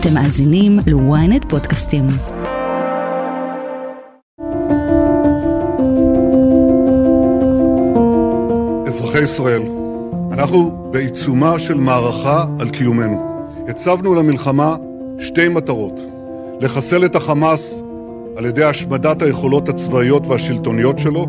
אתם מאזינים ל-ynet פודקאסטים. אזרחי ישראל, אנחנו בעיצומה של מערכה על קיומנו. הצבנו למלחמה שתי מטרות: לחסל את החמאס על ידי השמדת היכולות הצבאיות והשלטוניות שלו,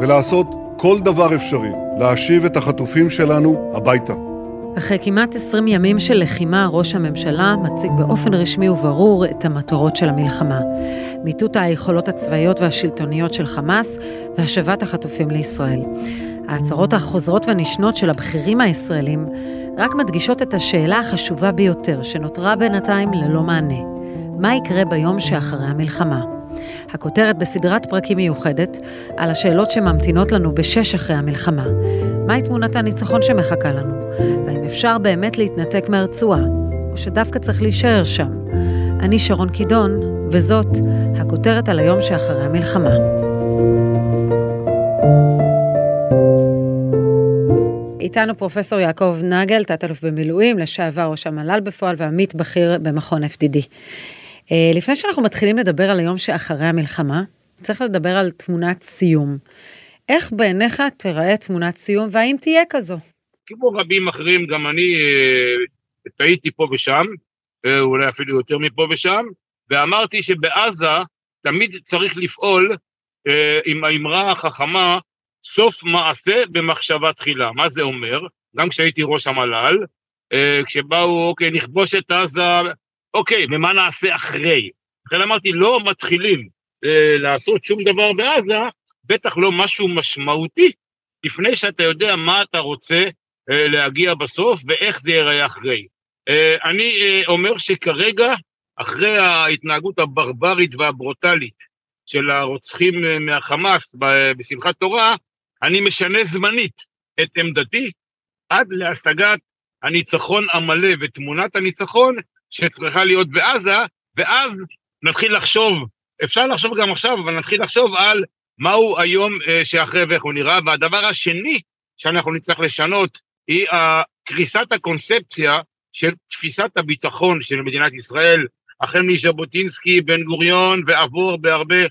ולעשות כל דבר אפשרי להשיב את החטופים שלנו הביתה. אחרי כמעט 20 ימים של לחימה, ראש הממשלה מציג באופן רשמי וברור את המטרות של המלחמה. מיטוט היכולות הצבאיות והשלטוניות של חמאס והשבת החטופים לישראל. ההצהרות החוזרות ונשנות של הבכירים הישראלים רק מדגישות את השאלה החשובה ביותר, שנותרה בינתיים ללא מענה. מה יקרה ביום שאחרי המלחמה? הכותרת בסדרת פרקים מיוחדת על השאלות שממתינות לנו בשש אחרי המלחמה. מהי תמונת הניצחון שמחכה לנו? אפשר באמת להתנתק מהרצועה, או שדווקא צריך להישאר שם? אני שרון קידון, וזאת הכותרת על היום שאחרי המלחמה. איתנו פרופסור יעקב נגל, תת-אלוף במילואים, לשעבר ראש המל"ל בפועל ועמית בכיר במכון FDD. אה, לפני שאנחנו מתחילים לדבר על היום שאחרי המלחמה, צריך לדבר על תמונת סיום. איך בעיניך תיראה תמונת סיום, והאם תהיה כזו? כמו רבים אחרים, גם אני אה, טעיתי פה ושם, אולי אפילו יותר מפה ושם, ואמרתי שבעזה תמיד צריך לפעול אה, עם האמרה החכמה, סוף מעשה במחשבה תחילה. מה זה אומר? גם כשהייתי ראש המל"ל, אה, כשבאו, אוקיי, נכבוש את עזה, אוקיי, ומה נעשה אחרי? לכן אמרתי, לא מתחילים לעשות שום דבר בעזה, בטח לא משהו משמעותי, לפני שאתה יודע מה אתה רוצה להגיע בסוף ואיך זה ייראה אחרי. אה, אני אה, אומר שכרגע, אחרי ההתנהגות הברברית והברוטלית של הרוצחים אה, מהחמאס בשמחת תורה, אני משנה זמנית את עמדתי עד להשגת הניצחון המלא ותמונת הניצחון שצריכה להיות בעזה, ואז נתחיל לחשוב, אפשר לחשוב גם עכשיו, אבל נתחיל לחשוב על מהו היום אה, שאחרי ואיך הוא נראה. והדבר השני שאנחנו נצטרך לשנות היא קריסת הקונספציה של תפיסת הביטחון של מדינת ישראל, החל מז'בוטינסקי, בן גוריון ועבור בהרבה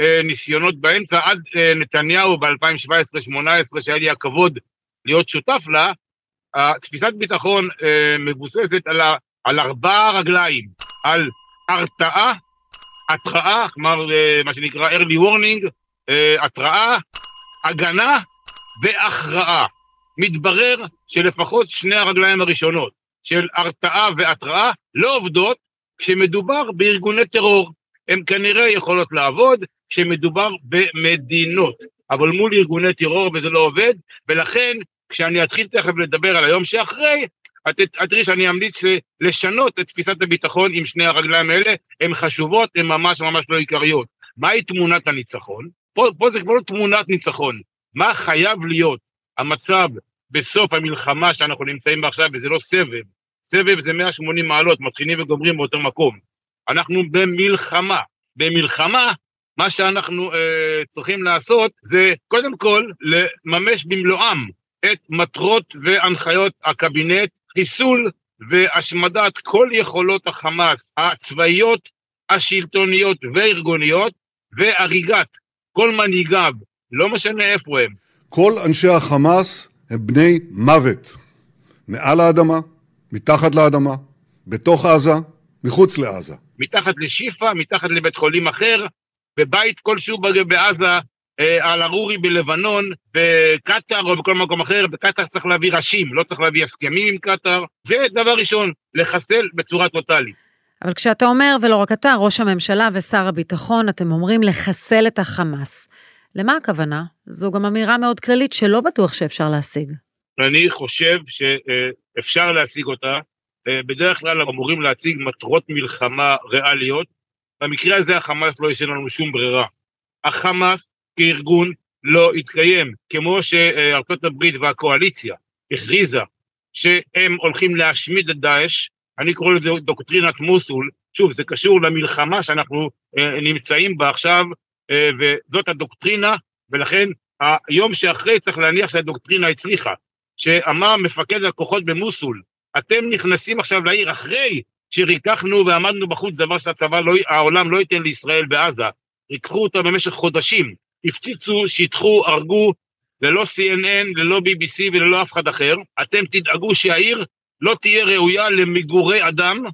אה, ניסיונות באמצע, עד אה, נתניהו ב-2017-2018, שהיה לי הכבוד להיות שותף לה, תפיסת ביטחון אה, מבוססת על, על ארבע רגליים, על הרתעה, התראה, כלומר אה, מה שנקרא early warning, אה, התראה, הגנה והכרעה. מתברר שלפחות שני הרגליים הראשונות של הרתעה והתראה לא עובדות כשמדובר בארגוני טרור. הן כנראה יכולות לעבוד כשמדובר במדינות, אבל מול ארגוני טרור וזה לא עובד, ולכן כשאני אתחיל תכף לדבר על היום שאחרי, את תראי שאני אמליץ לשנות את תפיסת הביטחון עם שני הרגליים האלה, הן חשובות, הן ממש ממש לא עיקריות. מהי תמונת הניצחון? פה, פה זה כבר לא תמונת ניצחון. מה חייב להיות המצב בסוף המלחמה שאנחנו נמצאים בה עכשיו, וזה לא סבב. סבב זה 180 מעלות, מתחילים וגומרים באותו מקום. אנחנו במלחמה. במלחמה, מה שאנחנו אה, צריכים לעשות זה קודם כל לממש במלואם את מטרות והנחיות הקבינט, חיסול והשמדת כל יכולות החמאס הצבאיות, השלטוניות והארגוניות, והריגת כל מנהיגיו, לא משנה איפה הם. כל אנשי החמאס הם בני מוות. מעל האדמה, מתחת לאדמה, בתוך עזה, מחוץ לעזה. מתחת לשיפא, מתחת לבית חולים אחר, בבית כלשהו בעזה, אה, על ארורי בלבנון, בקטאר או בכל מקום אחר, בקטאר צריך להביא ראשים, לא צריך להביא הסכמים עם קטאר. זה דבר ראשון, לחסל בצורה טוטאלית. אבל כשאתה אומר, ולא רק אתה, ראש הממשלה ושר הביטחון, אתם אומרים לחסל את החמאס. למה הכוונה? זו גם אמירה מאוד כללית שלא בטוח שאפשר להשיג. אני חושב שאפשר להשיג אותה. בדרך כלל אמורים להציג מטרות מלחמה ריאליות. במקרה הזה החמאס לא ישן לנו שום ברירה. החמאס כארגון לא יתקיים, כמו שארצות הברית והקואליציה הכריזה שהם הולכים להשמיד את דאעש, אני קורא לזה דוקטרינת מוסול, שוב, זה קשור למלחמה שאנחנו אה, נמצאים בה עכשיו, אה, וזאת הדוקטרינה, ולכן היום שאחרי צריך להניח שהדוקטרינה הצליחה. שאמר מפקד הכוחות במוסול, אתם נכנסים עכשיו לעיר אחרי שריככנו ועמדנו בחוץ, דבר שהצבא, לא, העולם לא ייתן לישראל בעזה. ריככו אותה במשך חודשים, הפציצו, שיטחו, הרגו, ללא CNN, ללא BBC וללא אף אחד אחר. אתם תדאגו שהעיר לא תהיה ראויה למגורי אדם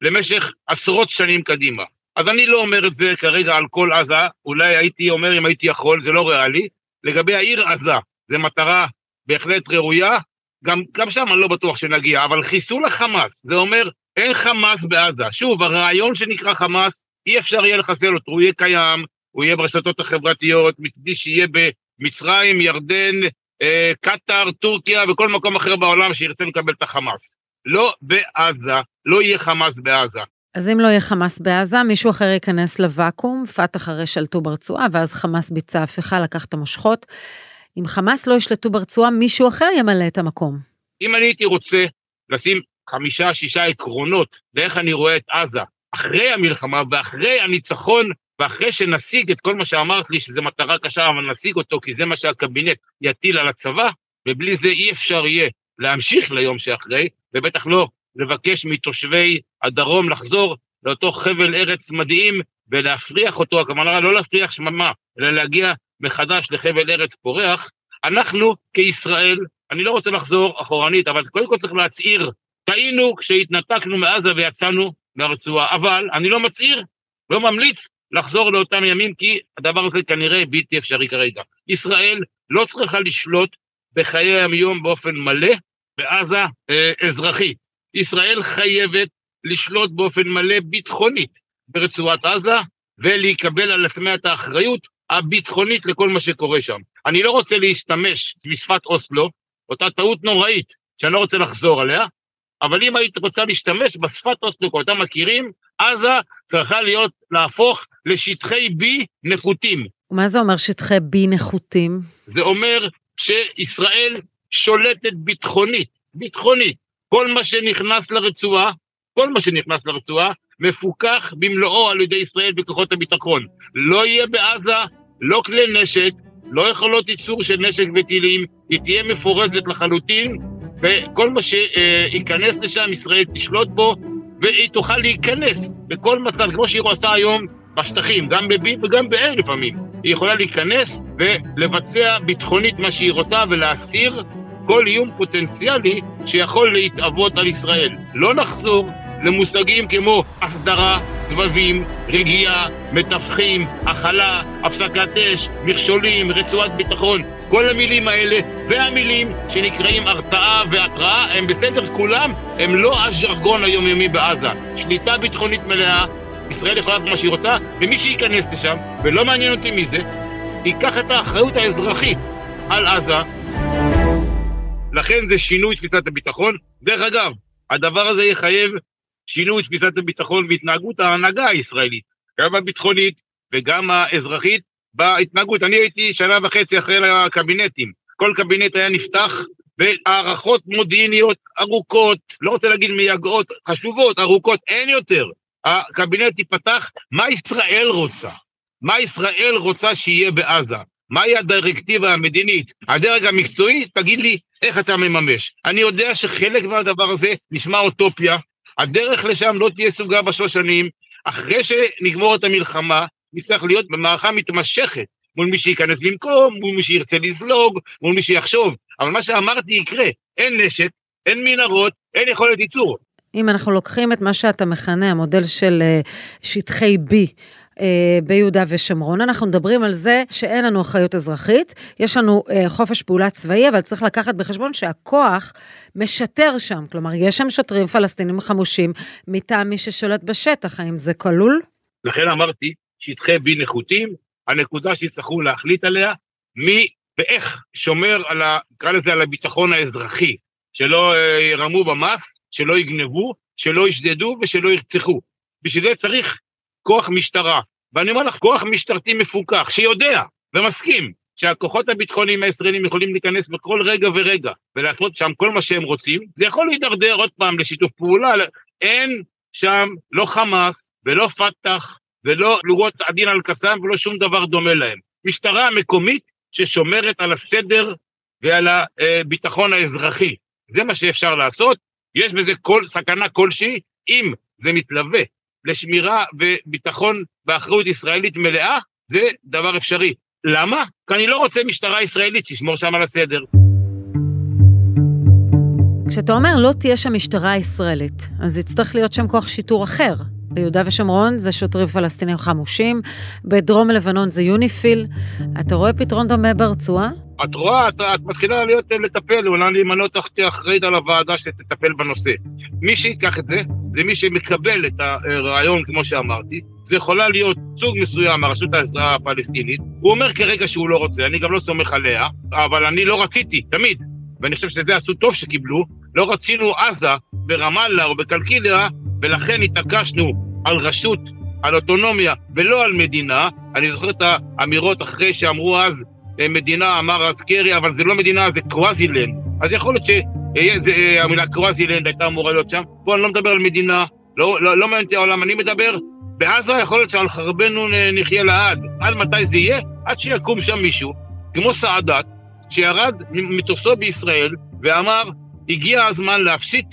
למשך עשרות שנים קדימה. אז אני לא אומר את זה כרגע על כל עזה, אולי הייתי אומר אם הייתי יכול, זה לא ריאלי. לגבי העיר עזה, זו מטרה בהחלט ראויה, גם, גם שם אני לא בטוח שנגיע, אבל חיסול החמאס, זה אומר אין חמאס בעזה. שוב, הרעיון שנקרא חמאס, אי אפשר יהיה לחסל אותו, הוא יהיה קיים, הוא יהיה ברשתות החברתיות, מצדי שיהיה במצרים, ירדן, אה, קטאר, טורקיה וכל מקום אחר בעולם שירצה לקבל את החמאס. לא בעזה, לא יהיה חמאס בעזה. אז אם לא יהיה חמאס בעזה, מישהו אחר ייכנס לוואקום, פתח הרי שלטו ברצועה, ואז חמאס ביצע הפיכה, לקח את המושכות. אם חמאס לא ישלטו ברצועה, מישהו אחר ימלא את המקום. אם אני הייתי רוצה לשים חמישה, שישה עקרונות לאיך אני רואה את עזה אחרי המלחמה ואחרי הניצחון ואחרי שנשיג את כל מה שאמרת לי, שזו מטרה קשה, אבל נשיג אותו, כי זה מה שהקבינט יטיל על הצבא, ובלי זה אי אפשר יהיה להמשיך ליום שאחרי, ובטח לא לבקש מתושבי הדרום לחזור לאותו חבל ארץ מדהים ולהפריח אותו, הכוונה לא להפריח שממה, אלא להגיע מחדש לחבל ארץ פורח. אנחנו כישראל, אני לא רוצה לחזור אחורנית, אבל קודם כל צריך להצהיר, טעינו כשהתנתקנו מעזה ויצאנו מהרצועה, אבל אני לא מצהיר, לא ממליץ לחזור לאותם ימים, כי הדבר הזה כנראה בלתי אפשרי כרגע. ישראל לא צריכה לשלוט בחיי היום באופן מלא בעזה אה, אזרחית. ישראל חייבת לשלוט באופן מלא ביטחונית ברצועת עזה ולהיקבל על עצמה את האחריות הביטחונית לכל מה שקורה שם. אני לא רוצה להשתמש בשפת אוסלו, אותה טעות נוראית שאני לא רוצה לחזור עליה, אבל אם היית רוצה להשתמש בשפת אוסלו כאותם מכירים, עזה צריכה להיות, להפוך לשטחי B נחותים. מה זה אומר שטחי B נחותים? זה אומר שישראל שולטת ביטחונית, ביטחונית. כל מה שנכנס לרצועה, כל מה שנכנס לרצועה, מפוקח במלואו על ידי ישראל בכוחות הביטחון. לא יהיה בעזה לא כלי נשק, לא יכולות ייצור של נשק וטילים, היא תהיה מפורזת לחלוטין, וכל מה שייכנס לשם, ישראל תשלוט בו, והיא תוכל להיכנס בכל מצב, כמו שהיא עושה היום בשטחים, גם ב-B וגם ב-A לפעמים. היא יכולה להיכנס ולבצע ביטחונית מה שהיא רוצה ולהסיר כל איום פוטנציאלי שיכול להתאבות על ישראל. לא נחזור למושגים כמו הסדרה, סבבים, רגיעה, מתווכים, הכלה, הפסקת אש, מכשולים, רצועת ביטחון. כל המילים האלה והמילים שנקראים הרתעה והתראה הם בסדר כולם, הם לא הז'רגון היומיומי בעזה. שליטה ביטחונית מלאה, ישראל יכולה לעשות מה שהיא רוצה, ומי שייכנס לשם, ולא מעניין אותי מי זה, ייקח את האחריות האזרחית על עזה. לכן זה שינוי תפיסת הביטחון. דרך אגב, הדבר הזה יחייב שינוי תפיסת הביטחון והתנהגות ההנהגה הישראלית, גם הביטחונית וגם האזרחית, בהתנהגות. אני הייתי שנה וחצי אחרי הקבינטים. כל קבינט היה נפתח בהערכות מודיעיניות ארוכות, לא רוצה להגיד מייגעות, חשובות, ארוכות, אין יותר. הקבינט ייפתח, מה ישראל רוצה? מה ישראל רוצה שיהיה בעזה? מהי הדירקטיבה המדינית? הדרג המקצועי, תגיד לי איך אתה מממש. אני יודע שחלק מהדבר הזה נשמע אוטופיה, הדרך לשם לא תהיה סוגה בשלוש שנים, אחרי שנגמור את המלחמה, נצטרך להיות במערכה מתמשכת מול מי שייכנס במקום, מול מי שירצה לזלוג, מול מי שיחשוב. אבל מה שאמרתי יקרה, אין נשק, אין מנהרות, אין יכולת ייצור. אם אנחנו לוקחים את מה שאתה מכנה המודל של אה, שטחי B, אה, ביהודה ושומרון. אנחנו מדברים על זה שאין לנו אחריות אזרחית, יש לנו אה, חופש פעולה צבאי, אבל צריך לקחת בחשבון שהכוח משטר שם, כלומר, יש שם שוטרים פלסטינים חמושים מטעם מי ששולט בשטח, האם זה כלול? לכן אמרתי, שטחי בי נחותים, הנקודה שיצטרכו להחליט עליה, מי ואיך שומר על ה... נקרא לזה על הביטחון האזרחי, שלא אה, ירמו במס, שלא יגנבו, שלא ישדדו ושלא ירצחו. בשביל זה צריך כוח משטרה. ואני אומר לך, כוח משטרתי מפוקח, שיודע ומסכים שהכוחות הביטחוניים הישראלים יכולים להיכנס בכל רגע ורגע ולעשות שם כל מה שהם רוצים, זה יכול להידרדר עוד פעם לשיתוף פעולה. אין שם לא חמאס ולא פת"ח ולא פלוגות עדין אל קסאם ולא שום דבר דומה להם. משטרה מקומית ששומרת על הסדר ועל הביטחון האזרחי. זה מה שאפשר לעשות, יש בזה כל, סכנה כלשהי, אם זה מתלווה לשמירה וביטחון ואחריות ישראלית מלאה, זה דבר אפשרי. למה? כי אני לא רוצה משטרה ישראלית שתשמור שם על הסדר. כשאתה אומר לא תהיה שם משטרה ישראלית, אז יצטרך להיות שם כוח שיטור אחר. ביהודה ושומרון זה שוטרים פלסטינים חמושים, בדרום לבנון זה יוניפיל. אתה רואה פתרון דומה ברצועה? את רואה, את, את מתחילה להיות לטפל, אולי להימנות תחתי אחראית על הוועדה שתטפל בנושא. מי שיקח את זה, זה מי שמקבל את הרעיון, כמו שאמרתי. זה יכולה להיות סוג מסוים מהרשות העזרה הפלסטינית. הוא אומר כרגע שהוא לא רוצה, אני גם לא סומך עליה, אבל אני לא רציתי, תמיד. ואני חושב שזה עשו טוב שקיבלו. לא רצינו עזה ברמאללה או בקלקיליה, ולכן התעקשנו על רשות, על אוטונומיה, ולא על מדינה. אני זוכר את האמירות אחרי שאמרו אז, אה, מדינה, אמר אז קרי, אבל זה לא מדינה, זה קוואזילנד. אז יכול להיות שהמילה קוואזילנד הייתה אמורה להיות שם. פה אני לא מדבר על מדינה, לא, לא, לא מעניין אותי העולם, אני מדבר, בעזה יכול להיות שעל חרבנו נחיה לעד. עד מתי זה יהיה? עד שיקום שם מישהו, כמו סעדת, שירד מטוסו בישראל ואמר, הגיע הזמן להפסיק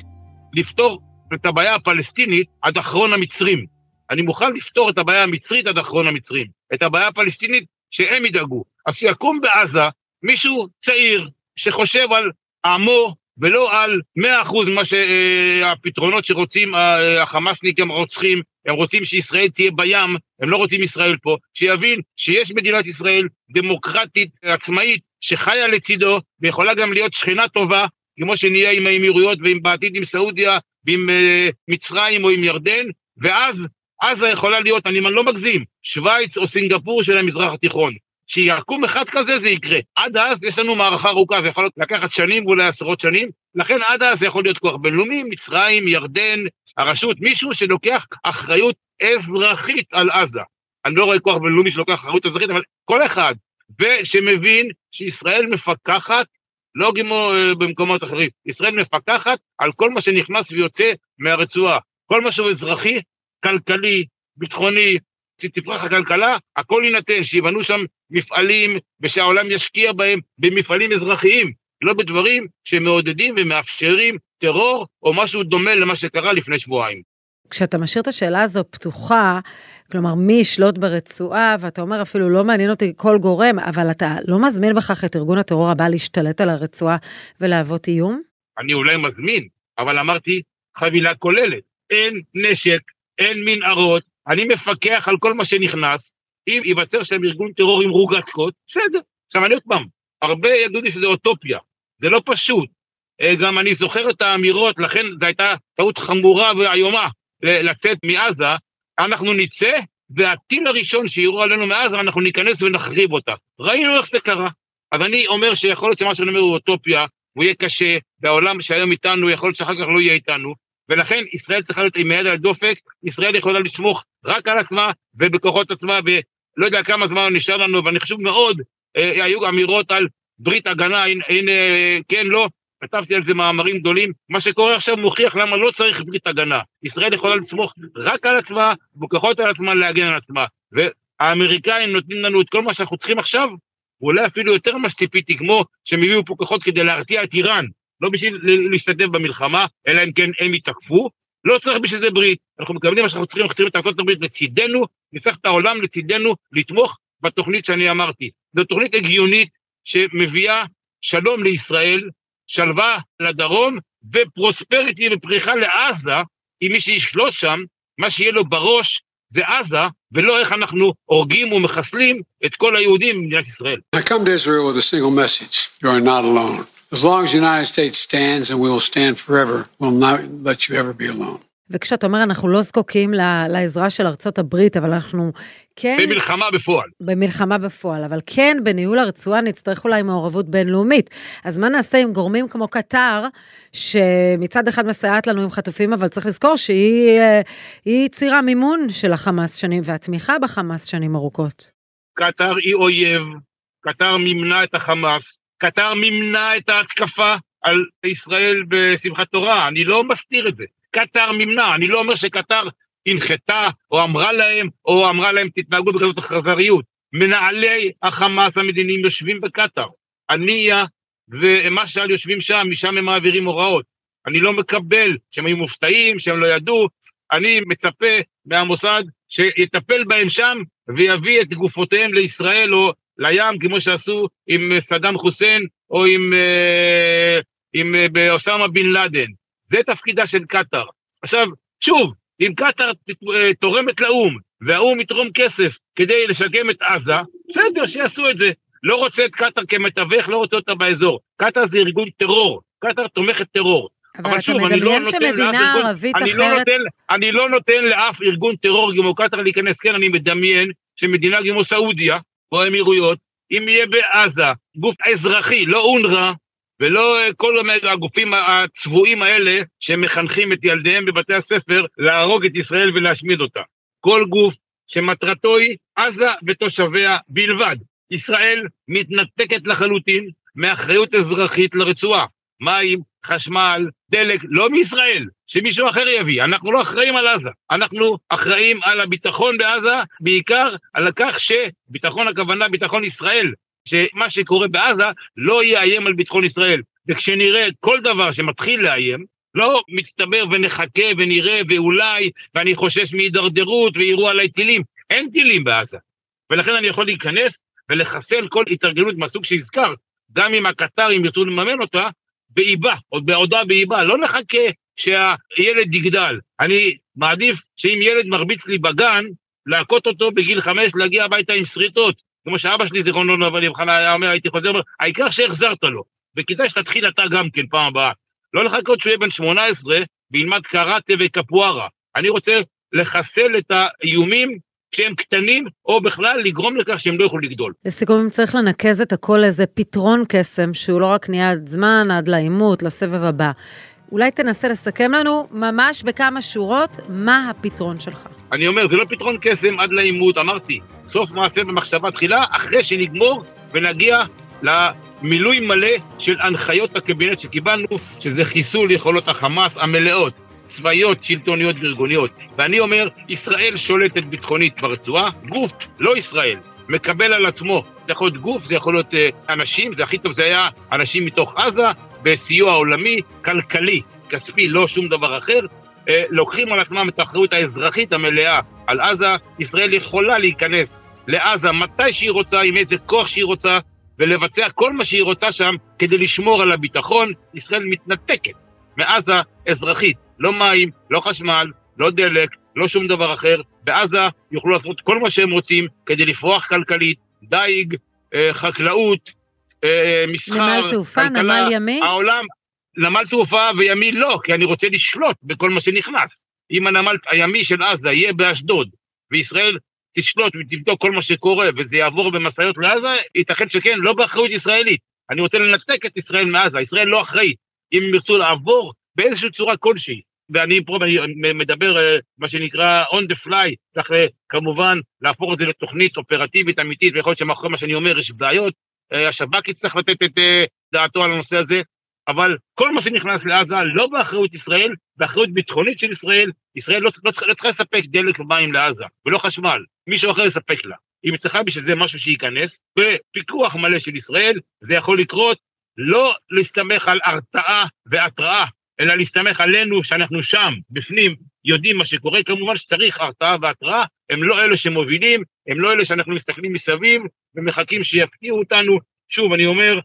לפתור את הבעיה הפלסטינית עד אחרון המצרים. אני מוכן לפתור את הבעיה המצרית עד אחרון המצרים. את הבעיה הפלסטינית, שהם ידאגו. אז שיקום בעזה מישהו צעיר שחושב על עמו ולא על 100% מה שהפתרונות שרוצים החמאסניקים רוצחים, הם רוצים שישראל תהיה בים, הם לא רוצים ישראל פה, שיבין שיש מדינת ישראל דמוקרטית, עצמאית, שחיה לצידו, ויכולה גם להיות שכנה טובה, כמו שנהיה עם האמירויות ובעתיד עם סעודיה ועם מצרים או עם ירדן, ואז עזה יכולה להיות, אני לא מגזים, שווייץ או סינגפור של המזרח התיכון. שיקום אחד כזה זה יקרה. עד אז יש לנו מערכה ארוכה, זה יכול לקחת שנים ואולי עשרות שנים, לכן עד אז זה יכול להיות כוח בינלאומי, מצרים, ירדן, הרשות, מישהו שלוקח אחריות אזרחית על עזה. אני לא רואה כוח בינלאומי שלוקח אחריות אזרחית, אבל כל אחד, ושמבין שישראל מפקחת, לא כמו אה, במקומות אחרים, ישראל מפקחת על כל מה שנכנס ויוצא מהרצועה. כל מה שהוא אזרחי, כלכלי, ביטחוני, שתפרח הכלכלה, הכל יינתן, שיבנו שם מפעלים ושהעולם ישקיע בהם במפעלים אזרחיים, לא בדברים שמעודדים ומאפשרים טרור או משהו דומה למה שקרה לפני שבועיים. כשאתה משאיר את השאלה הזו פתוחה, כלומר מי ישלוט ברצועה, ואתה אומר אפילו לא מעניין אותי כל גורם, אבל אתה לא מזמין בכך את ארגון הטרור הבא להשתלט על הרצועה ולהוות איום? אני אולי מזמין, אבל אמרתי חבילה כוללת. אין נשק, אין מנהרות, אני מפקח על כל מה שנכנס, אם ייווצר שם ארגון טרור עם רוגטקות, בסדר. עכשיו אני עוד פעם, הרבה ידעו לי שזה אוטופיה, זה לא פשוט. אה, גם אני זוכר את האמירות, לכן זו הייתה טעות חמורה ואיומה לצאת מעזה, אנחנו נצא, והטיל הראשון שיראו עלינו מעזה, אנחנו ניכנס ונחריב אותה. ראינו איך זה קרה. אז אני אומר שיכול להיות שמה שאני אומר הוא אוטופיה, והוא יהיה קשה, והעולם שהיום איתנו, יכול להיות שאחר כך לא יהיה איתנו, ולכן ישראל צריכה להיות עם היד על הדופק, ישראל יכולה לסמוך רק על עצמה ובכוחות עצמה, ולא יודע כמה זמן נשאר לנו, ואני חשוב מאוד, אה, היו אמירות על ברית הגנה, הנה, הנה, כן, לא, כתבתי על זה מאמרים גדולים, מה שקורה עכשיו מוכיח למה לא צריך ברית הגנה. ישראל יכולה לסמוך רק על עצמה, בכוחות על עצמה להגן על עצמה. והאמריקאים נותנים לנו את כל מה שאנחנו צריכים עכשיו, ואולי אפילו יותר ממה שציפיתי, כמו שהם הביאו פה כוחות כדי להרתיע את איראן, לא בשביל להשתתף במלחמה, אלא אם כן הם יתקפו, לא צריך בשביל זה ברית. אנחנו מקבלים מה שאנחנו צריכים, אנחנו צריכים את ארה"ב לצידנו, נסח את העולם לצידנו, לתמוך בתוכנית שאני אמרתי. זו תוכנית הגיונית שמביאה שלום לישראל, שלווה לדרום, ופרוספריטי ופריחה לעזה, עם מי שישלוט שם, מה שיהיה לו בראש זה עזה, ולא איך אנחנו הורגים ומחסלים את כל היהודים במדינת ישראל. I come to Israel with a single message, you are not alone. As long as the United States stands and we will stand forever, we'll not let you ever be alone. וכשאתה אומר אנחנו לא זקוקים לעזרה של ארצות הברית, אבל אנחנו כן... במלחמה בפועל. במלחמה בפועל, אבל כן בניהול הרצועה נצטרך אולי מעורבות בינלאומית. אז מה נעשה עם גורמים כמו קטר, שמצד אחד מסייעת לנו עם חטופים, אבל צריך לזכור שהיא ציר מימון של החמאס שנים, והתמיכה בחמאס שנים ארוכות. קטר היא אויב, קטר מימנה את החמאס, קטר מימנה את ההתקפה על ישראל בשמחת תורה, אני לא מסתיר את זה. קטר מימנה, אני לא אומר שקטר הנחתה או אמרה להם, או אמרה להם תתנהגו בכזאת אכזריות. מנהלי החמאס המדיניים יושבים בקטר. הנייה ומשעל יושבים שם, משם הם מעבירים הוראות. אני לא מקבל שהם היו מופתעים, שהם לא ידעו. אני מצפה מהמוסד שיטפל בהם שם ויביא את גופותיהם לישראל או לים, כמו שעשו עם סדאם חוסיין או עם, אה, עם אה, אוסמה בן לאדן. זה תפקידה של קטאר. עכשיו, שוב, אם קטאר אה, תורמת לאו"ם, והאו"ם יתרום כסף כדי לשקם את עזה, בסדר, שיעשו את זה. לא רוצה את קטאר כמתווך, לא רוצה אותה באזור. קטאר זה ארגון טרור, קטאר תומכת טרור. אבל, אבל שוב, אני לא נותן לאף ארגון, אני, לא נותן, אני לא נותן לאף ארגון טרור כמו קטאר להיכנס, כן, אני מדמיין שמדינה כמו סעודיה, או האמירויות, אם יהיה בעזה גוף אזרחי, לא אונר"א, ולא אה, כל הגופים הצבועים האלה שמחנכים את ילדיהם בבתי הספר להרוג את ישראל ולהשמיד אותה. כל גוף שמטרתו היא עזה ותושביה בלבד. ישראל מתנתקת לחלוטין מאחריות אזרחית לרצועה. מים, חשמל, דלק, לא מישראל, שמישהו אחר יביא. אנחנו לא אחראים על עזה, אנחנו אחראים על הביטחון בעזה, בעיקר על כך שביטחון הכוונה ביטחון ישראל, שמה שקורה בעזה לא יאיים על ביטחון ישראל. וכשנראה כל דבר שמתחיל לאיים, לא מצטבר ונחכה ונראה ואולי, ואני חושש מהידרדרות ויירו עליי טילים. אין טילים בעזה. ולכן אני יכול להיכנס ולחסל כל התארגנות מהסוג שהזכרת, גם אם הקטרים ירצו לממן אותה, באיבה, עוד בעודה באיבה. לא נחכה שהילד יגדל. אני מעדיף שאם ילד מרביץ לי בגן, להכות אותו בגיל חמש, להגיע הביתה עם שריטות. כמו שאבא שלי, זיכרונו לברכה, היה אומר, הייתי חוזר, העיקר שהחזרת לו. וכדאי שתתחיל אתה גם כן פעם הבאה. לא לחכות שהוא יהיה בן 18 וילמד קראטה וקפוארה. אני רוצה לחסל את האיומים כשהם קטנים, או בכלל לגרום לכך שהם לא יוכלו לגדול. לסיכום, אם צריך לנקז את הכל לאיזה פתרון קסם, שהוא לא רק נהיה עד זמן, עד לעימות, לסבב הבא. אולי תנסה לסכם לנו ממש בכמה שורות מה הפתרון שלך. אני אומר, זה לא פתרון קסם עד לעימות, אמרתי, סוף מעשה במחשבה תחילה, אחרי שנגמור ונגיע למילוי מלא של הנחיות הקבינט שקיבלנו, שזה חיסול יכולות החמאס המלאות. צבאיות, שלטוניות וארגוניות. ואני אומר, ישראל שולטת ביטחונית ברצועה, גוף, לא ישראל, מקבל על עצמו. זה יכול להיות גוף, זה יכול להיות uh, אנשים, זה הכי טוב זה היה אנשים מתוך עזה, בסיוע עולמי, כלכלי, כספי, לא שום דבר אחר. Uh, לוקחים על עצמם את האחריות האזרחית המלאה על עזה, ישראל יכולה להיכנס לעזה מתי שהיא רוצה, עם איזה כוח שהיא רוצה, ולבצע כל מה שהיא רוצה שם כדי לשמור על הביטחון. ישראל מתנתקת מעזה אזרחית. לא מים, לא חשמל, לא דלק, לא שום דבר אחר. בעזה יוכלו לעשות כל מה שהם רוצים כדי לפרוח כלכלית, דייג, אה, חקלאות, אה, מסחר, נמל תעופה, כלכלה, נמל ימי? העולם, נמל תעופה וימי לא, כי אני רוצה לשלוט בכל מה שנכנס. אם הנמל הימי של עזה יהיה באשדוד, וישראל תשלוט ותבדוק כל מה שקורה, וזה יעבור במשאיות לעזה, ייתכן שכן, לא באחריות ישראלית. אני רוצה לנתק את ישראל מעזה, ישראל לא אחראית. אם הם ירצו לעבור באיזושהי צורה כלשהי ואני פה מדבר, אה, מה שנקרא on the fly, צריך אה, כמובן להפוך את זה לתוכנית אופרטיבית אמיתית, ויכול להיות שמאחורי מה שאני אומר יש בעיות, אה, השב"כ יצטרך לתת את דעתו על הנושא הזה, אבל כל מה שנכנס לעזה לא באחריות ישראל, באחריות ביטחונית של ישראל, ישראל לא, לא, לא צריכה לספק דלק ומים לעזה, ולא חשמל, מישהו אחר יספק לה. היא צריכה בשביל זה משהו שייכנס, בפיקוח מלא של ישראל, זה יכול לקרות, לא להסתמך על הרתעה והתראה אלא להסתמך עלינו שאנחנו שם, בפנים, יודעים מה שקורה. כמובן שצריך הרתעה והתראה, הם לא אלה שמובילים, הם לא אלה שאנחנו מסתכלים מסביב ומחכים שיפתיעו אותנו. שוב, אני אומר,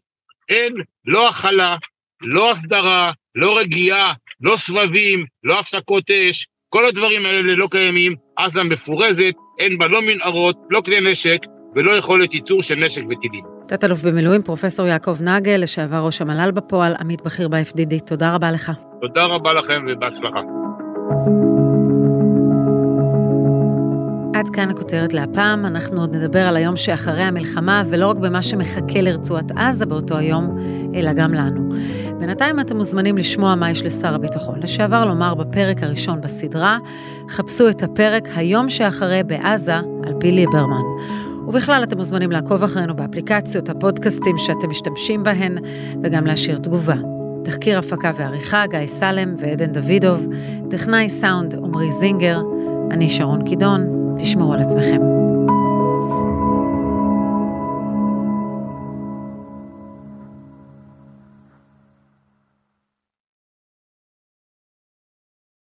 אין לא הכלה, לא הסדרה, לא רגיעה, לא סבבים, לא הפסקות אש, כל הדברים האלה לא קיימים. עזה מפורזת, אין בה לא מנהרות, לא כלי נשק ולא יכולת ייצור של נשק וטילים. תת-אלוף במילואים, פרופסור יעקב נגל, לשעבר ראש המל"ל בפועל, עמית בכיר ב-FDD, תודה רבה לך. תודה רבה לכם ובהצלחה. עד כאן הכותרת להפעם, אנחנו עוד נדבר על היום שאחרי המלחמה, ולא רק במה שמחכה לרצועת עזה באותו היום, אלא גם לנו. בינתיים אתם מוזמנים לשמוע מה יש לשר הביטחון לשעבר לומר בפרק הראשון בסדרה, חפשו את הפרק היום שאחרי בעזה, על פי ליברמן. ובכלל אתם מוזמנים לעקוב אחרינו באפליקציות הפודקאסטים שאתם משתמשים בהן, וגם להשאיר תגובה. תחקיר הפקה ועריכה, גיא סלם ועדן דוידוב, טכנאי סאונד עמרי זינגר, אני שרון קידון, תשמעו על עצמכם.